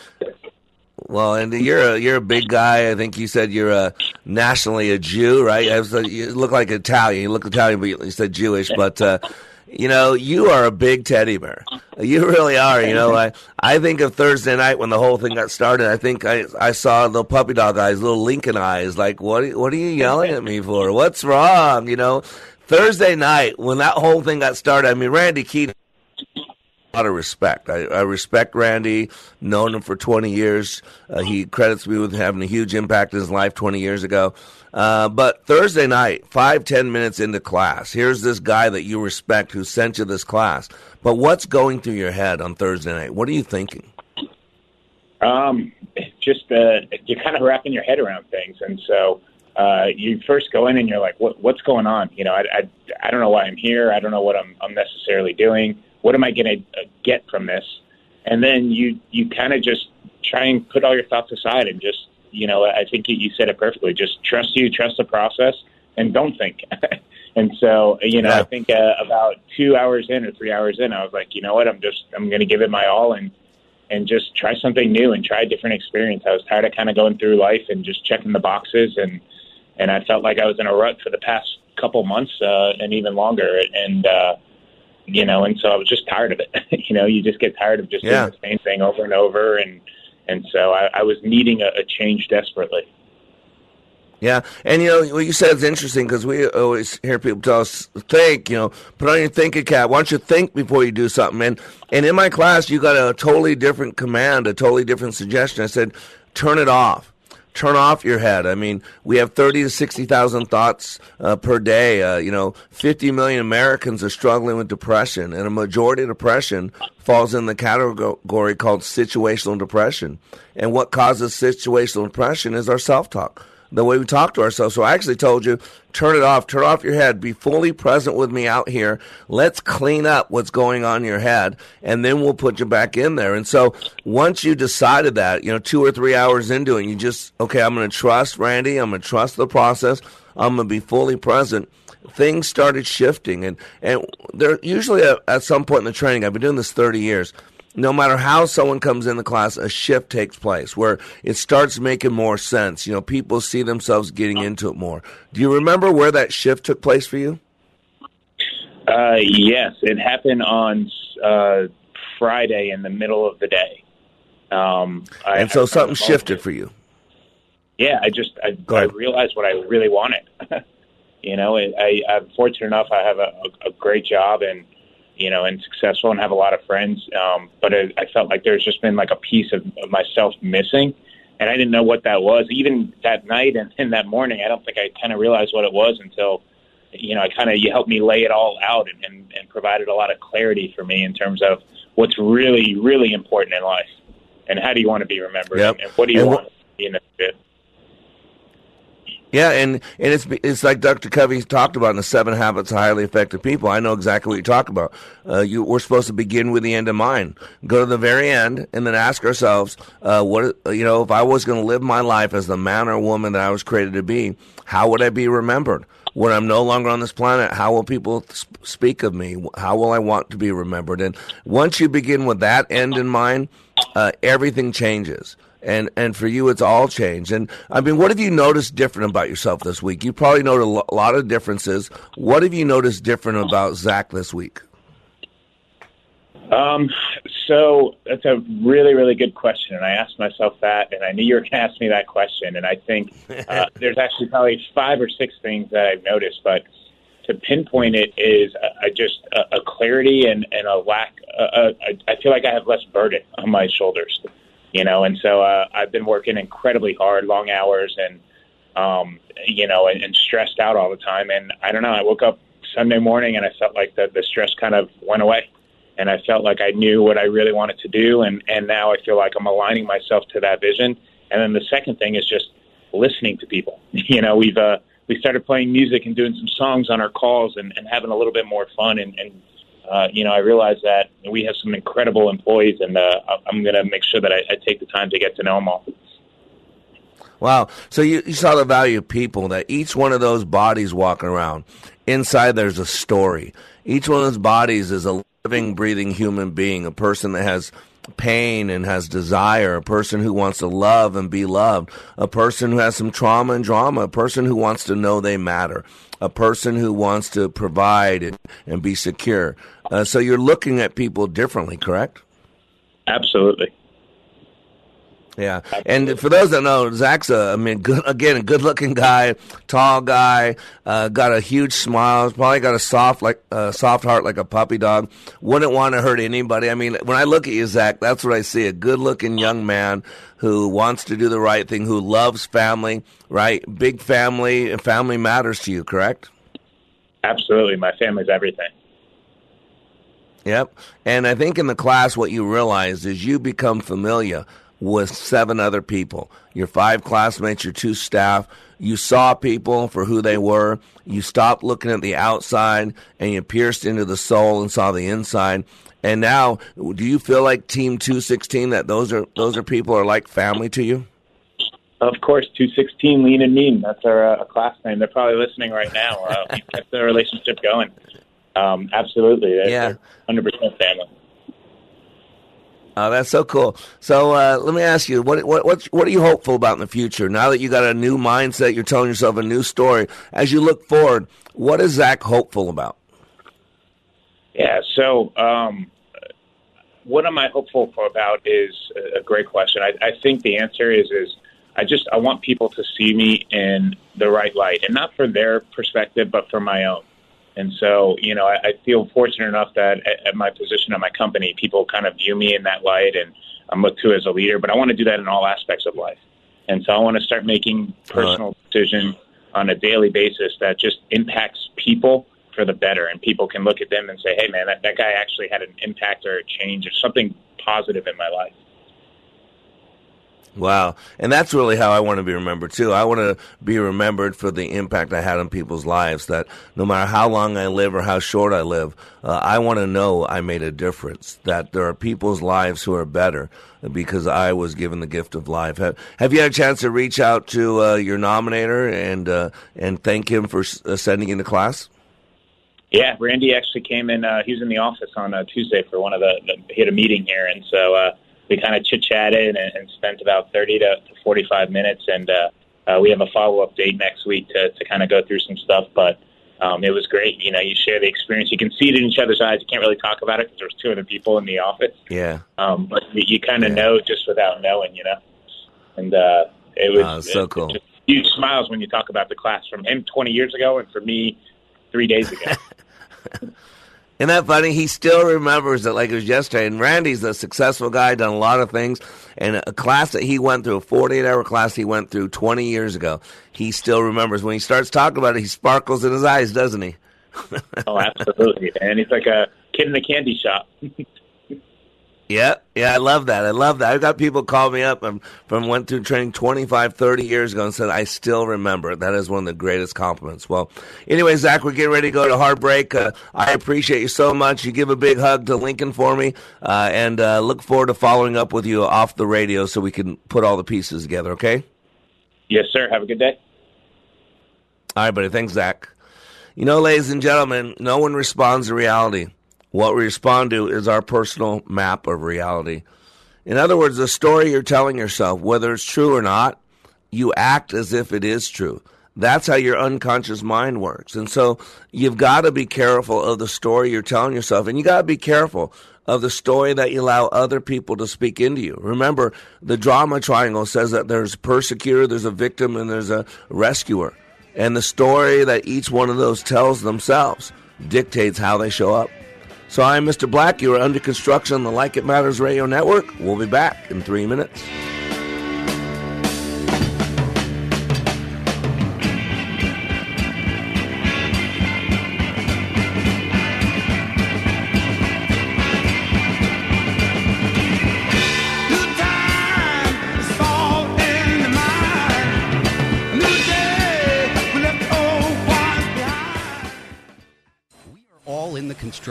Speaker 20: well, and you're a you're a big guy. I think you said you're a nationally a Jew, right? You look like Italian. You look Italian, but you said Jewish. But uh, you know, you are a big teddy bear. You really are. You know, I I think of Thursday night when the whole thing got started. I think I I saw the puppy dog eyes, little Lincoln eyes. Like, what what are you yelling at me for? What's wrong? You know, Thursday night when that whole thing got started. I mean, Randy Keene lot of respect. I, I respect Randy, known him for 20 years. Uh, he credits me with having a huge impact in his life 20 years ago. Uh, but Thursday night, five, ten minutes into class, here's this guy that you respect who sent you this class. But what's going through your head on Thursday night? What are you thinking?
Speaker 27: Um, just uh, you're kind of wrapping your head around things, and so uh, you first go in and you're like, what, "What's going on?" You know, I, I I don't know why I'm here. I don't know what I'm I'm necessarily doing what am I going to uh, get from this? And then you you kind of just try and put all your thoughts aside and just you know I think you said it perfectly. Just trust you, trust the process, and don't think. and so you know yeah. I think uh, about two hours in or three hours in, I was like, you know what, I'm just I'm going to give it my all and and just try something new and try a different experience. I was tired of kind of going through life and just checking the boxes and and I felt like I was in a rut for the past couple months uh, and even longer. And uh, you know, and so I was just tired of it. you know, you just get tired of just yeah. doing the same thing over and over, and and so I, I was needing a, a change desperately.
Speaker 20: Yeah, and you know what you said is interesting because we always hear people tell us think. You know, put on your thinking cap. Why don't you think before you do something? And and in my class, you got a totally different command, a totally different suggestion. I said, turn it off turn off your head. I mean, we have 30 to 60,000 thoughts uh, per day. Uh, you know, 50 million Americans are struggling with depression, and a majority of depression falls in the category called situational depression. And what causes situational depression is our self talk the way we talk to ourselves. So I actually told you, turn it off, turn off your head, be fully present with me out here. Let's clean up what's going on in your head, and then we'll put you back in there. And so once you decided that, you know, two or three hours into it, you just, okay, I'm going to trust Randy, I'm going to trust the process, I'm going to be fully present. Things started shifting, and and there usually at, at some point in the training. I've been doing this 30 years no matter how someone comes in the class, a shift takes place where it starts making more sense. You know, people see themselves getting into it more. Do you remember where that shift took place for you?
Speaker 27: Uh, yes, it happened on uh, Friday in the middle of the day. Um,
Speaker 20: I, and so something shifted for you.
Speaker 27: Yeah, I just I, I realized what I really wanted. you know, I, I'm fortunate enough. I have a, a great job and you know, and successful and have a lot of friends. Um, but it, I felt like there's just been like a piece of, of myself missing, and I didn't know what that was. Even that night and, and that morning, I don't think I kind of realized what it was until, you know, I kind of you helped me lay it all out and, and, and provided a lot of clarity for me in terms of what's really really important in life. and how do you want to be remembered,
Speaker 20: Yep.
Speaker 27: and, and what do you
Speaker 20: And wh-
Speaker 27: want? You know, it-
Speaker 20: Yeah, and, and it's it's like Dr. Covey talked about in the Seven Habits of Highly Effective People. I know exactly what you're talking about. Uh, you, we're supposed to begin with the end in mind, go to the very end, and then ask ourselves, uh, what you know, if I was going to live my life as the man or woman that I was created to be, how would I be remembered? When I'm no longer on this planet, how will people sp- speak of me? How will I want to be remembered? And once you begin with that end in mind, uh, everything changes and and for you it's all changed. And i mean what have you noticed different about yourself this week? You probably noticed a lo- lot of differences. What have you noticed different about zach this week?
Speaker 27: Um, so that's a really, really good question, and I asked myself that, and I knew you were going to ask me that question, and I think uh, there's actually probably five or six things that I've noticed, but to pinpoint it is uh, just a, a clarity and, and a lack. Uh, uh, I feel like I have less burden on my shoulders, you know, and so uh, I've been working incredibly hard, long hours, and um, you know, and, and stressed out all the time. And I don't know. I woke up Sunday morning and I felt like the, the stress kind of went away, and I felt like I knew what I really wanted to do. And and now I feel like I'm aligning myself to that vision. And then the second thing is just listening to people. You know, we've uh, we started playing music and doing some songs on our calls and, and having a little bit more fun. And, and uh, you know, I realize that we have some incredible employees, and uh, I'm going to make sure that I, I take the time to get to know them all.
Speaker 20: wow. So you, you saw the value of people that each one of those bodies walking around inside there's a story. Each one of those bodies is a living breathing human being a person that has pain and has desire, a person who wants to love and be loved, a person who has some trauma and drama, a person who wants to know they matter, a person who wants to provide and, and be secure. Uh, so you're looking at people differently, correct?
Speaker 27: Absolutely.
Speaker 20: Yeah, and for those that know, Zach's a, I mean, good, again, a good-looking guy, tall guy, uh, got a huge smile, probably got a soft like uh, soft heart like a puppy dog. Wouldn't want to hurt anybody. I mean, when I look at you, Zach, that's what I see: a good-looking young man who wants to do the right thing, who loves family, right? Big family, and family matters to you, correct?
Speaker 27: Absolutely. My family's everything.
Speaker 20: Yep. And I think in the class, what you realize is you become familiar with seven other people your five classmates, your two staff. You saw people for who they were. You stopped looking at the outside and you pierced into the soul and saw the inside. And now, do you feel like Team 216 that those are those are people are like family to you?
Speaker 27: Of course, 216 Lean and Mean. That's our uh, class name. They're probably listening right now. Uh, we kept the relationship going. Um, absolutely. They're,
Speaker 20: Yeah.
Speaker 27: they're 100% family.
Speaker 20: Oh, that's so cool. So uh, let me ask you, what what what what are you hopeful about in the future? Now that you got a new mindset, you're telling yourself a new story. As you look forward, what is Zach hopeful about?
Speaker 27: Yeah. So, um, what am I hopeful for about is a- a great question. I, I think the answer is is I just I want people to see me in the right light, and not for their perspective, but for my own. And so, you know, I, I feel fortunate enough that at, at my position at my company, people kind of view me in that light, and I'm looked to as a leader. But I want to do that in all aspects of life, and so I want to start making personal decisions on a daily basis that just impacts people for the better, and people can look at them and say, "Hey, man, that, that guy actually had an impact or a change or something positive in my life."
Speaker 20: Wow. And that's really how I want to be remembered, too. I want to be remembered for the impact I had on people's lives, that no matter how long I live or how short I live, uh, I want to know I made a difference, that there are people's lives who are better because I was given the gift of life. Have, have you had a chance to reach out to uh, your nominator and, uh, and thank him for uh, sending you to class?
Speaker 27: Yeah, Randy actually came in. Uh, he was in the office on uh, Tuesday for one of the, the. He had a meeting here, and so uh, we kind of chit chatted and, and spent about thirty to, to forty-five minutes. And uh, uh, we have a follow-up date next week to to kind of go through some stuff. But um, it was great. You know, you share the experience. You can see it in each other's eyes. You can't really talk about it because there's two other people in the office.
Speaker 20: Yeah.
Speaker 27: Um, but you, you kind of know just without knowing, you know. And uh, it was
Speaker 20: Oh, so
Speaker 27: it-
Speaker 20: cool.
Speaker 27: just huge smiles when you talk about the class from him 20 years ago and for me three days ago.
Speaker 20: Isn't that funny? He still remembers it like it was yesterday. And Randy's a successful guy, done a lot of things. And a class that he went through, a 48 hour class he went through 20 years ago, he still remembers. When he starts talking about it, he sparkles in his eyes, doesn't he?
Speaker 27: oh, absolutely. And he's like a kid in a candy shop.
Speaker 20: Yeah, yeah, I love that. I love that. I've got people call me up from went through training 25, 30 years ago and said, I still remember. That is one of the greatest compliments. Well, anyway, Zach, we're getting ready to go to heartbreak. Uh, I appreciate you so much. You give a big hug to Lincoln for me uh, and uh, look forward to following up with you off the radio so we can put all the pieces together, okay?
Speaker 27: Yes, sir. Have a good day.
Speaker 20: All right, buddy. Thanks, Zach. You know, ladies and gentlemen, no one responds to reality. What we respond to is our personal map of reality. In other words, the story you're telling yourself, whether it's true or not, you act as if it is true. That's how your unconscious mind works. And so you've got to be careful of the story you're telling yourself. And you got to be careful of the story that you allow other people to speak into you. Remember, the drama triangle says that there's a persecutor, there's a victim, and there's a rescuer. And the story that each one of those tells themselves dictates how they show up. So I'm Mr. Black. You are under construction on the Like It Matters Radio Network. We'll be back in three minutes.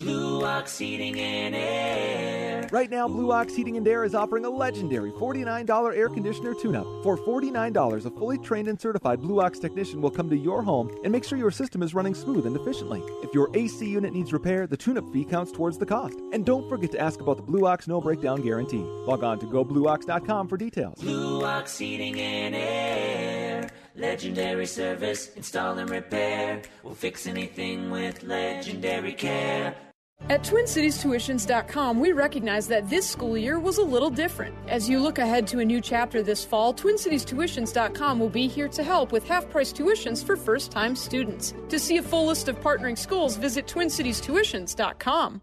Speaker 7: Blue Ox Heating and Air.
Speaker 16: Right now, Blue Ox Heating and Air is offering a legendary $49 air conditioner tune-up. For $49, a fully trained and certified Blue Ox technician will come to your home and make sure your system is running smooth and efficiently. If your AC unit needs repair, the tune-up fee counts towards the cost. And don't forget to ask about the Blue Ox no breakdown guarantee. Log on to goblueox.com for details.
Speaker 7: Blue Ox Heating and Air. Legendary service, install and repair. We'll fix anything with legendary care.
Speaker 28: At TwinCitiesTuitions.com, we recognize that this school year was a little different. As you look ahead to a new chapter this fall, TwinCitiesTuitions.com will be here to help with half price tuitions for first time students. To see a full list of partnering schools, visit TwinCitiesTuitions.com.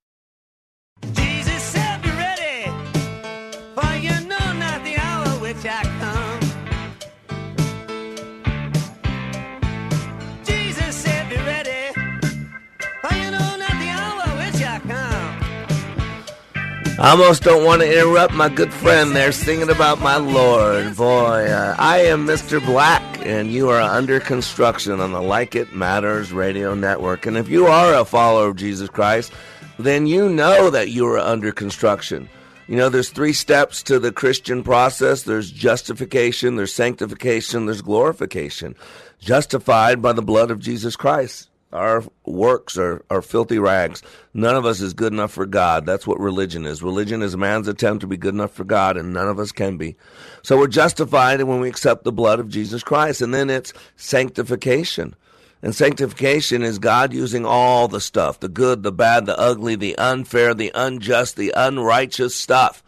Speaker 7: I come. Jesus said, Be ready, for you know not the hour which I come.
Speaker 20: I almost don't want to interrupt my good friend there singing about my Lord. Boy, uh, I am Mr. Black, and you are under construction on the Like It Matters radio network. And if you are a follower of Jesus Christ, then you know that you are under construction. You know, there's three steps to the Christian process there's justification, there's sanctification, there's glorification. Justified by the blood of Jesus Christ. Our works are, are filthy rags. None of us is good enough for God. That's what religion is. Religion is man's attempt to be good enough for God, and none of us can be. So we're justified when we accept the blood of Jesus Christ. And then it's sanctification. And sanctification is God using all the stuff the good, the bad, the ugly, the unfair, the unjust, the unrighteous stuff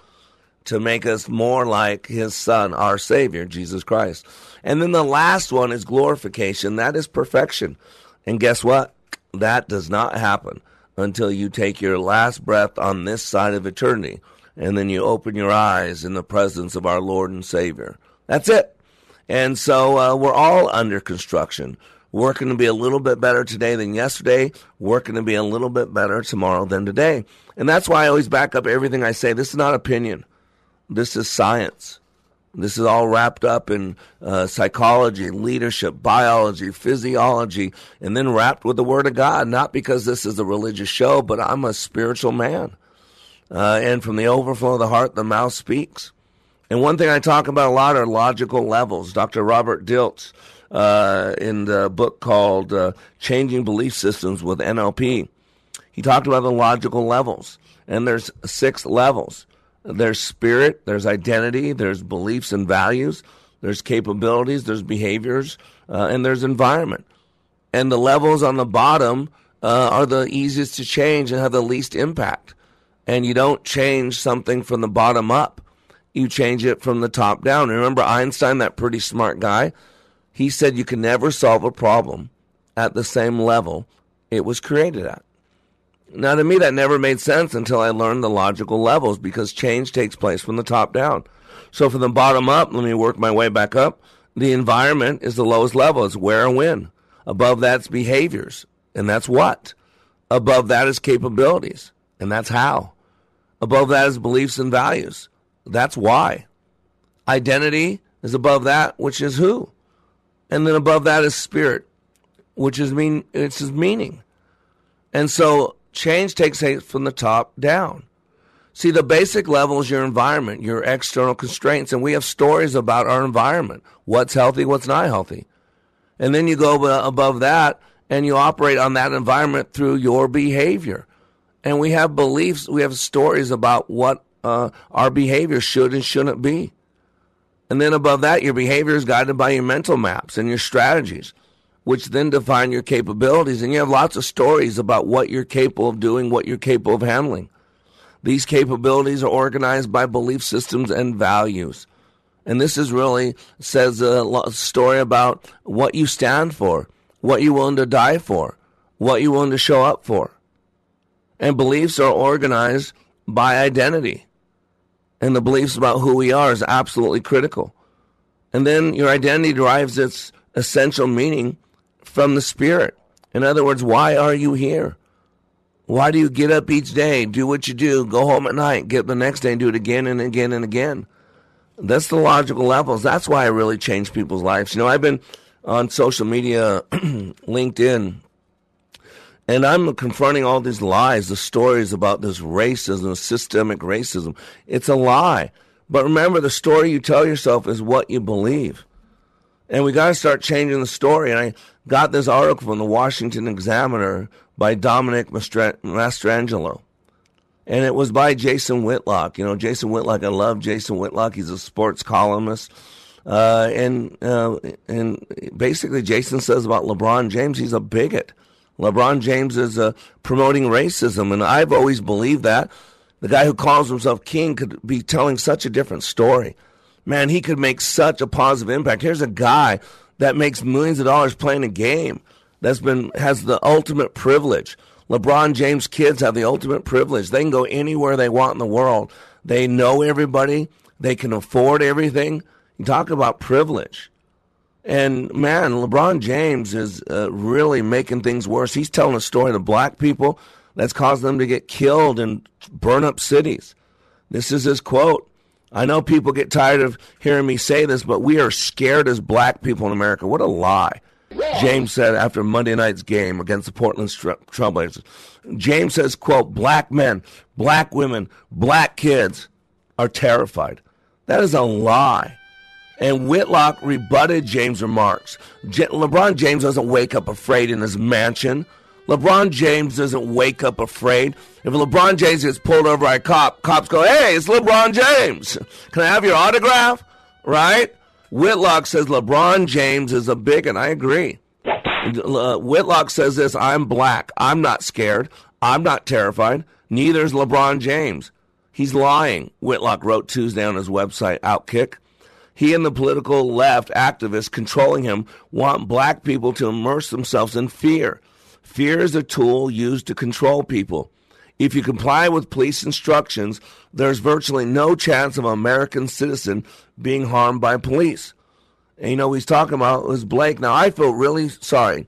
Speaker 20: to make us more like His Son, our Savior, Jesus Christ. And then the last one is glorification. That is perfection. And guess what? That does not happen until you take your last breath on this side of eternity and then you open your eyes in the presence of our Lord and Savior. That's it. And so uh, we're all under construction. Working to be a little bit better today than yesterday, working to be a little bit better tomorrow than today. And that's why I always back up everything I say. This is not opinion, this is science. This is all wrapped up in uh, psychology, leadership, biology, physiology, and then wrapped with the Word of God. Not because this is a religious show, but I'm a spiritual man. Uh, and from the overflow of the heart, the mouth speaks. And one thing I talk about a lot are logical levels. Dr. Robert Dilts, uh, in the book called uh, Changing Belief Systems with NLP, he talked about the logical levels. And there's six levels. There's spirit, there's identity, there's beliefs and values, there's capabilities, there's behaviors, uh, and there's environment. And the levels on the bottom uh, are the easiest to change and have the least impact. And you don't change something from the bottom up, you change it from the top down. Remember Einstein, that pretty smart guy? He said you can never solve a problem at the same level it was created at. Now, to me, that never made sense until I learned the logical levels because change takes place from the top down. So, from the bottom up, let me work my way back up. The environment is the lowest level, it's where and when. Above that's behaviors, and that's what. Above that is capabilities, and that's how. Above that is beliefs and values, that's why. Identity is above that, which is who. And then above that is spirit, which is mean it's his meaning. And so Change takes place from the top down. See, the basic level is your environment, your external constraints, and we have stories about our environment what's healthy, what's not healthy. And then you go above that and you operate on that environment through your behavior. And we have beliefs, we have stories about what uh, our behavior should and shouldn't be. And then above that, your behavior is guided by your mental maps and your strategies which then define your capabilities. And you have lots of stories about what you're capable of doing, what you're capable of handling. These capabilities are organized by belief systems and values. And this is really says a story about what you stand for, what you're willing to die for, what you're willing to show up for. And beliefs are organized by identity. And the beliefs about who we are is absolutely critical. And then your identity derives its essential meaning from the Spirit. In other words, why are you here? Why do you get up each day, do what you do, go home at night, get the next day and do it again and again and again? That's the logical levels. That's why I really change people's lives. You know, I've been on social media, LinkedIn, and I'm confronting all these lies, the stories about this racism, systemic racism. It's a lie. But remember, the story you tell yourself is what you believe. And we got to start changing the story. And I got this article from the Washington Examiner by Dominic Mastrangelo. And it was by Jason Whitlock. You know, Jason Whitlock, I love Jason Whitlock. He's a sports columnist. Uh, and uh, and basically, Jason says about LeBron James, he's a bigot. LeBron James is uh, promoting racism, and I've always believed that. The guy who calls himself king could be telling such a different story. Man, he could make such a positive impact. Here's a guy that makes millions of dollars playing a game that's been has the ultimate privilege. LeBron James kids have the ultimate privilege. They can go anywhere they want in the world. They know everybody. They can afford everything. You talk about privilege. And man, LeBron James is uh, really making things worse. He's telling a story to black people that's caused them to get killed and burn up cities. This is his quote. I know people get tired of hearing me say this, but we are scared as black people in America. What a lie. James said after Monday night's game against the Portland Trailblazers. James says, quote, black men, black women, black kids are terrified. That is a lie. And Whitlock rebutted James' remarks. J- LeBron James doesn't wake up afraid in his mansion. LeBron James doesn't wake up afraid. If LeBron James gets pulled over by a cop, cops go, hey, it's LeBron James. Can I have your autograph? Right? Whitlock says LeBron James is a big, bigot. I agree. Uh, Whitlock says this I'm black. I'm not scared. I'm not terrified. Neither is LeBron James. He's lying, Whitlock wrote Tuesday on his website, Outkick. He and the political left activists controlling him want black people to immerse themselves in fear. Fear is a tool used to control people. If you comply with police instructions, there's virtually no chance of an American citizen being harmed by police. And you know, he's talking about was Blake. Now, I feel really sorry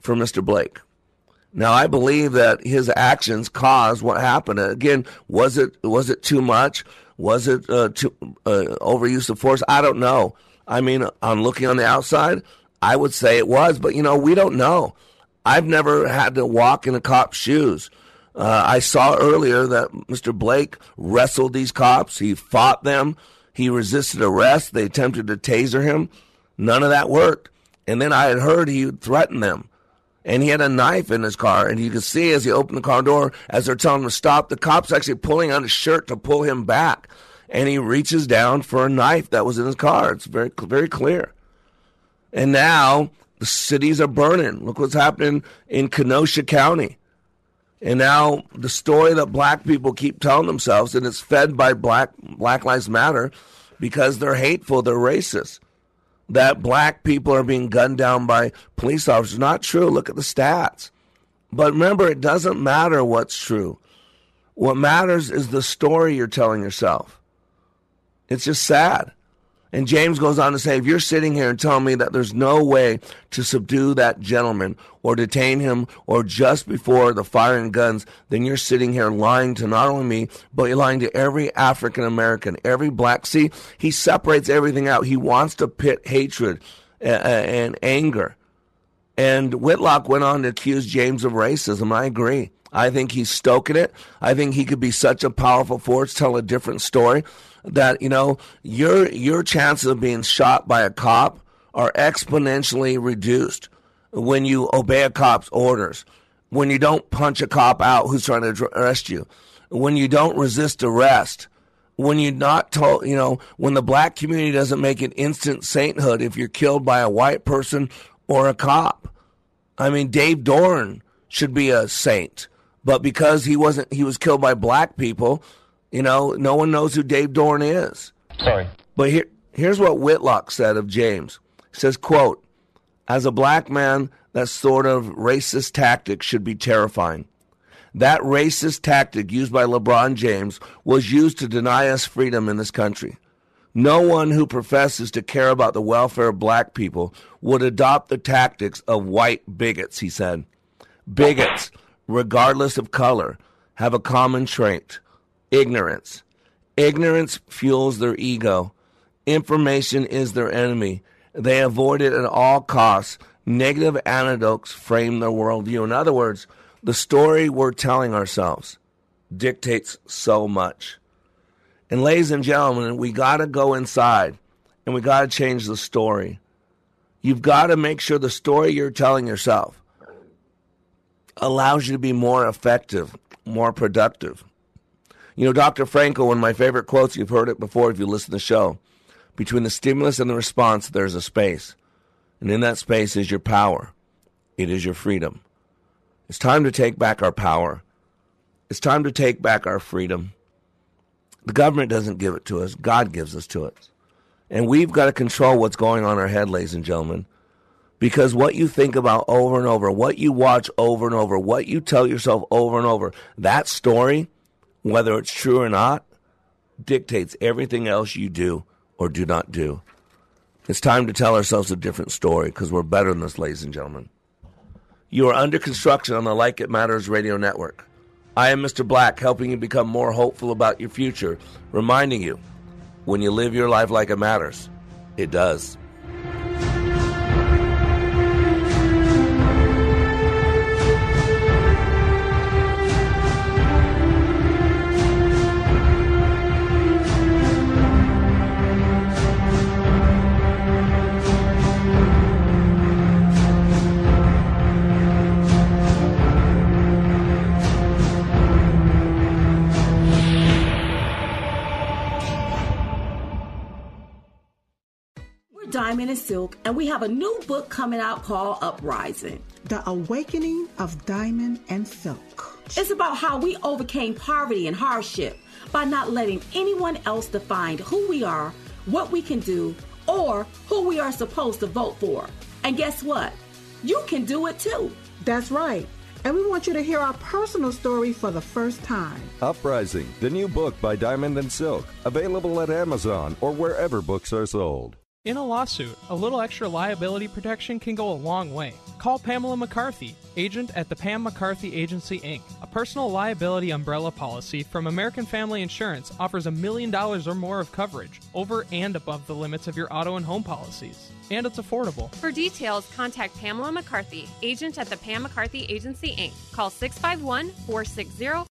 Speaker 20: for Mr. Blake. Now, I believe that his actions caused what happened. Again, was it was it too much? Was it uh, uh, overuse of force? I don't know. I mean, on looking on the outside, I would say it was, but you know, we don't know. I've never had to walk in a cop's shoes. Uh, I saw earlier that Mr. Blake wrestled these cops. He fought them. He resisted arrest. They attempted to taser him. None of that worked. And then I had heard he threatened them. And he had a knife in his car. And you could see as he opened the car door, as they're telling him to stop, the cop's actually pulling on his shirt to pull him back. And he reaches down for a knife that was in his car. It's very, very clear. And now the cities are burning. Look what's happening in Kenosha County. And now the story that black people keep telling themselves, and it's fed by Black Black Lives Matter, because they're hateful, they're racist. That black people are being gunned down by police officers. Not true. Look at the stats. But remember, it doesn't matter what's true. What matters is the story you're telling yourself. It's just sad. And James goes on to say, if you're sitting here and telling me that there's no way to subdue that gentleman or detain him or just before the firing guns, then you're sitting here lying to not only me, but you're lying to every African American, every black. See, he separates everything out. He wants to pit hatred uh, uh, and anger. And Whitlock went on to accuse James of racism. I agree. I think he's stoking it. I think he could be such a powerful force, tell a different story that you know your your chances of being shot by a cop are exponentially reduced when you obey a cop's orders, when you don't punch a cop out who's trying to arrest you, when you don't resist arrest, when you're not told, you know, when the black community doesn't make an instant sainthood if you're killed by a white person or a cop. I mean, Dave Dorn should be a saint, but because he wasn't, he was killed by black people you know, no one knows who Dave Dorn is.
Speaker 29: Sorry.
Speaker 20: But here, here's what Whitlock said of James. He says, quote, as a black man, that sort of racist tactic should be terrifying. That racist tactic used by LeBron James was used to deny us freedom in this country. No one who professes to care about the welfare of black people would adopt the tactics of white bigots, he said. Bigots, regardless of color, have a common trait ignorance. Ignorance fuels their ego. Information is their enemy. They avoid it at all costs. Negative anecdotes frame their worldview. In other words, the story we're telling ourselves dictates so much. And, ladies and gentlemen, we got to go inside and we got to change the story. You've got to make sure the story you're telling yourself allows you to be more effective, more productive. You know, Dr. Frankl, one of my favorite quotes, you've heard it before if you listen to the show. Between the stimulus and the response, there's a space. And in that space is your power. It is your freedom. It's time to take back our power. It's time to take back our freedom. The government doesn't give it to us, God gives us to it. And we've got to control what's going on in our head, ladies and gentlemen. Because what you think about over and over, what you watch over and over, what you tell yourself over and over, that story whether it's true or not, dictates everything else you do or do not do. It's time to tell ourselves a different story because we're better than this, ladies and gentlemen. You are under construction on the Like It Matters radio network. I am Mr. Black, helping you become more hopeful about your future, reminding you when you live your life like it matters, it does.
Speaker 29: Diamond and Silk, and we have a new book coming out called Uprising.
Speaker 30: The Awakening of Diamond and Silk.
Speaker 29: It's about how we overcame poverty and hardship by not letting anyone else define who we are, what we can do, or who we are supposed to vote for. And guess what? You can do it too.
Speaker 30: That's right. And we want you to hear our personal story for the first time.
Speaker 31: Uprising, the new book by Diamond and Silk, available at Amazon or wherever books are sold.
Speaker 32: In a lawsuit, a little extra liability protection can go a long way. Call Pamela McCarthy, agent at the Pam McCarthy Agency Inc. A personal liability umbrella policy from American Family Insurance offers a million dollars or more of coverage over and above the limits of your auto and home policies. And it's affordable.
Speaker 33: For details, contact Pamela McCarthy, agent at the Pam McCarthy Agency Inc. Call 651 460